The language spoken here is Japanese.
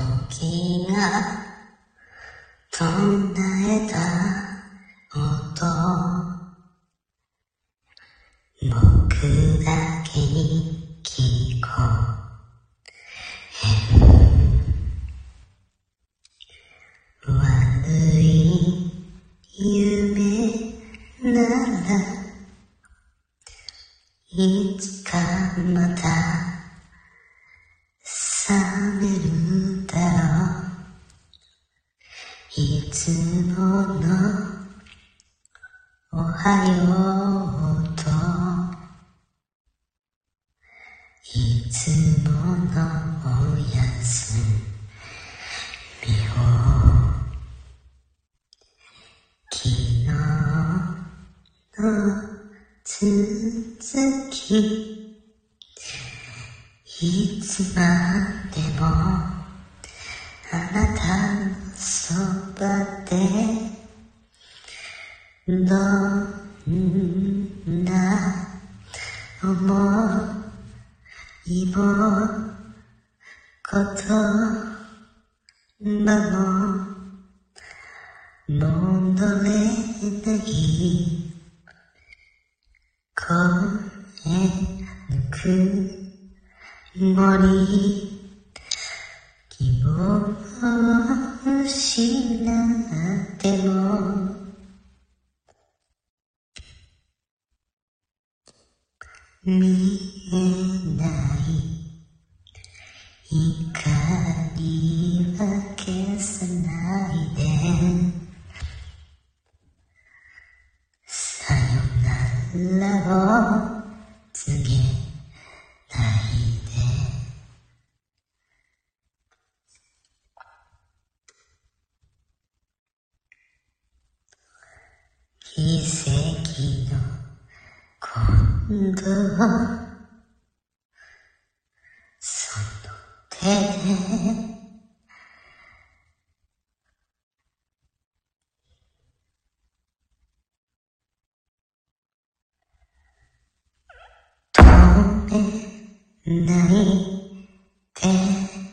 時が唱えた音僕だけに聞こえる悪い夢ならいつかまた覚めるだろいつものおはよう。といつものおやすみ。を昨日の続き。いつまでどんな思いも言葉も戻れない。声抜く森希望を失っても。見えない。光は消さないで。さよならを告げないで奇跡の今度その手。で止めない